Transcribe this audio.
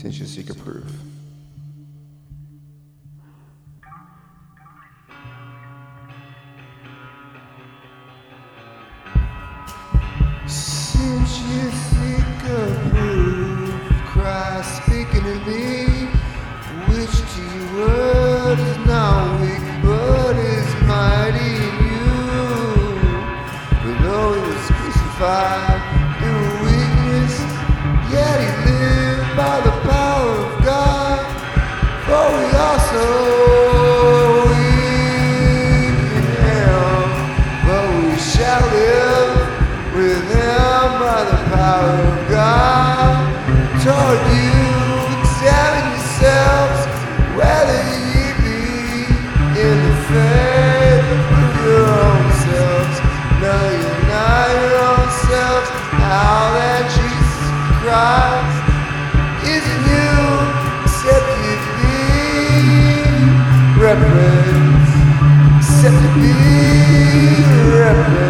Since you seek a proof. Since you seek a proof, Christ speaking to me, which to you word is not weak, but is mighty in you. For though he was crucified power of God. Toward you, examine yourselves whether be in the faith reference, except to be reference.